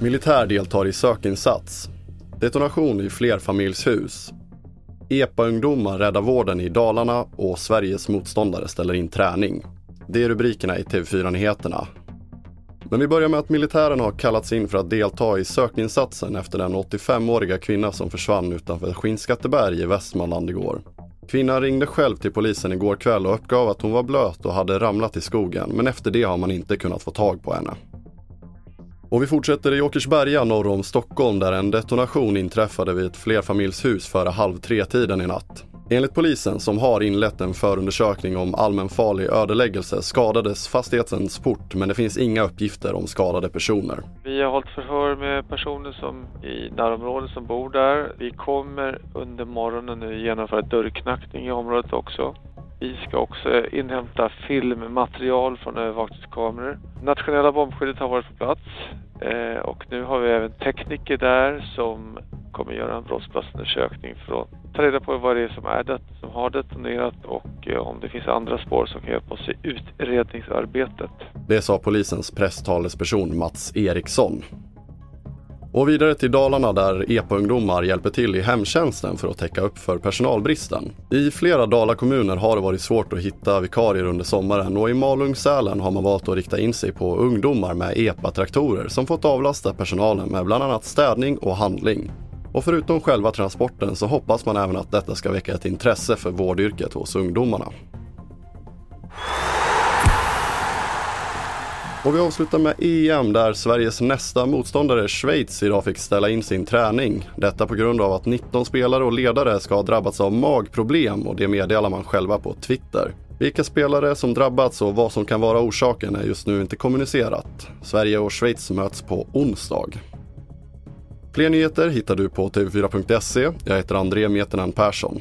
Militär deltar i sökinsats. Detonation i flerfamiljshus. EPA-ungdomar räddar vården i Dalarna och Sveriges motståndare ställer in träning. Det är rubrikerna i TV4-nyheterna. Men vi börjar med att militären har kallats in för att delta i sökinsatsen efter den 85-åriga kvinna som försvann utanför Skinnskatteberg i Västmanland igår. Kvinnan ringde själv till polisen igår kväll och uppgav att hon var blöt och hade ramlat i skogen, men efter det har man inte kunnat få tag på henne. Och vi fortsätter i Åkersberga norr om Stockholm där en detonation inträffade vid ett flerfamiljshus före halv tre-tiden i natt. Enligt polisen, som har inlett en förundersökning om allmänfarlig ödeläggelse, skadades fastighetens port men det finns inga uppgifter om skadade personer. Vi har hållit förhör med personer som i närområdet som bor där. Vi kommer under morgonen nu genomföra dörrknackning i området också. Vi ska också inhämta filmmaterial från övervakningskameror. Nationella bombskyddet har varit på plats eh, och nu har vi även tekniker där som kommer göra en brottsplatsundersökning från ta reda på vad det är som är det, som har detonerat och eh, om det finns andra spår som kan hjälpa oss i utredningsarbetet. Det sa polisens presstalesperson Mats Eriksson. Och vidare till Dalarna där EPA-ungdomar hjälper till i hemtjänsten för att täcka upp för personalbristen. I flera Dalakommuner har det varit svårt att hitta vikarier under sommaren och i Malung-Sälen har man valt att rikta in sig på ungdomar med EPA-traktorer som fått avlasta personalen med bland annat städning och handling. Och förutom själva transporten så hoppas man även att detta ska väcka ett intresse för vårdyrket hos ungdomarna. Och vi avslutar med EM där Sveriges nästa motståndare Schweiz idag fick ställa in sin träning. Detta på grund av att 19 spelare och ledare ska ha drabbats av magproblem och det meddelar man själva på Twitter. Vilka spelare som drabbats och vad som kan vara orsaken är just nu inte kommunicerat. Sverige och Schweiz möts på onsdag. Fler nyheter hittar du på tv4.se. Jag heter André Metenen Persson.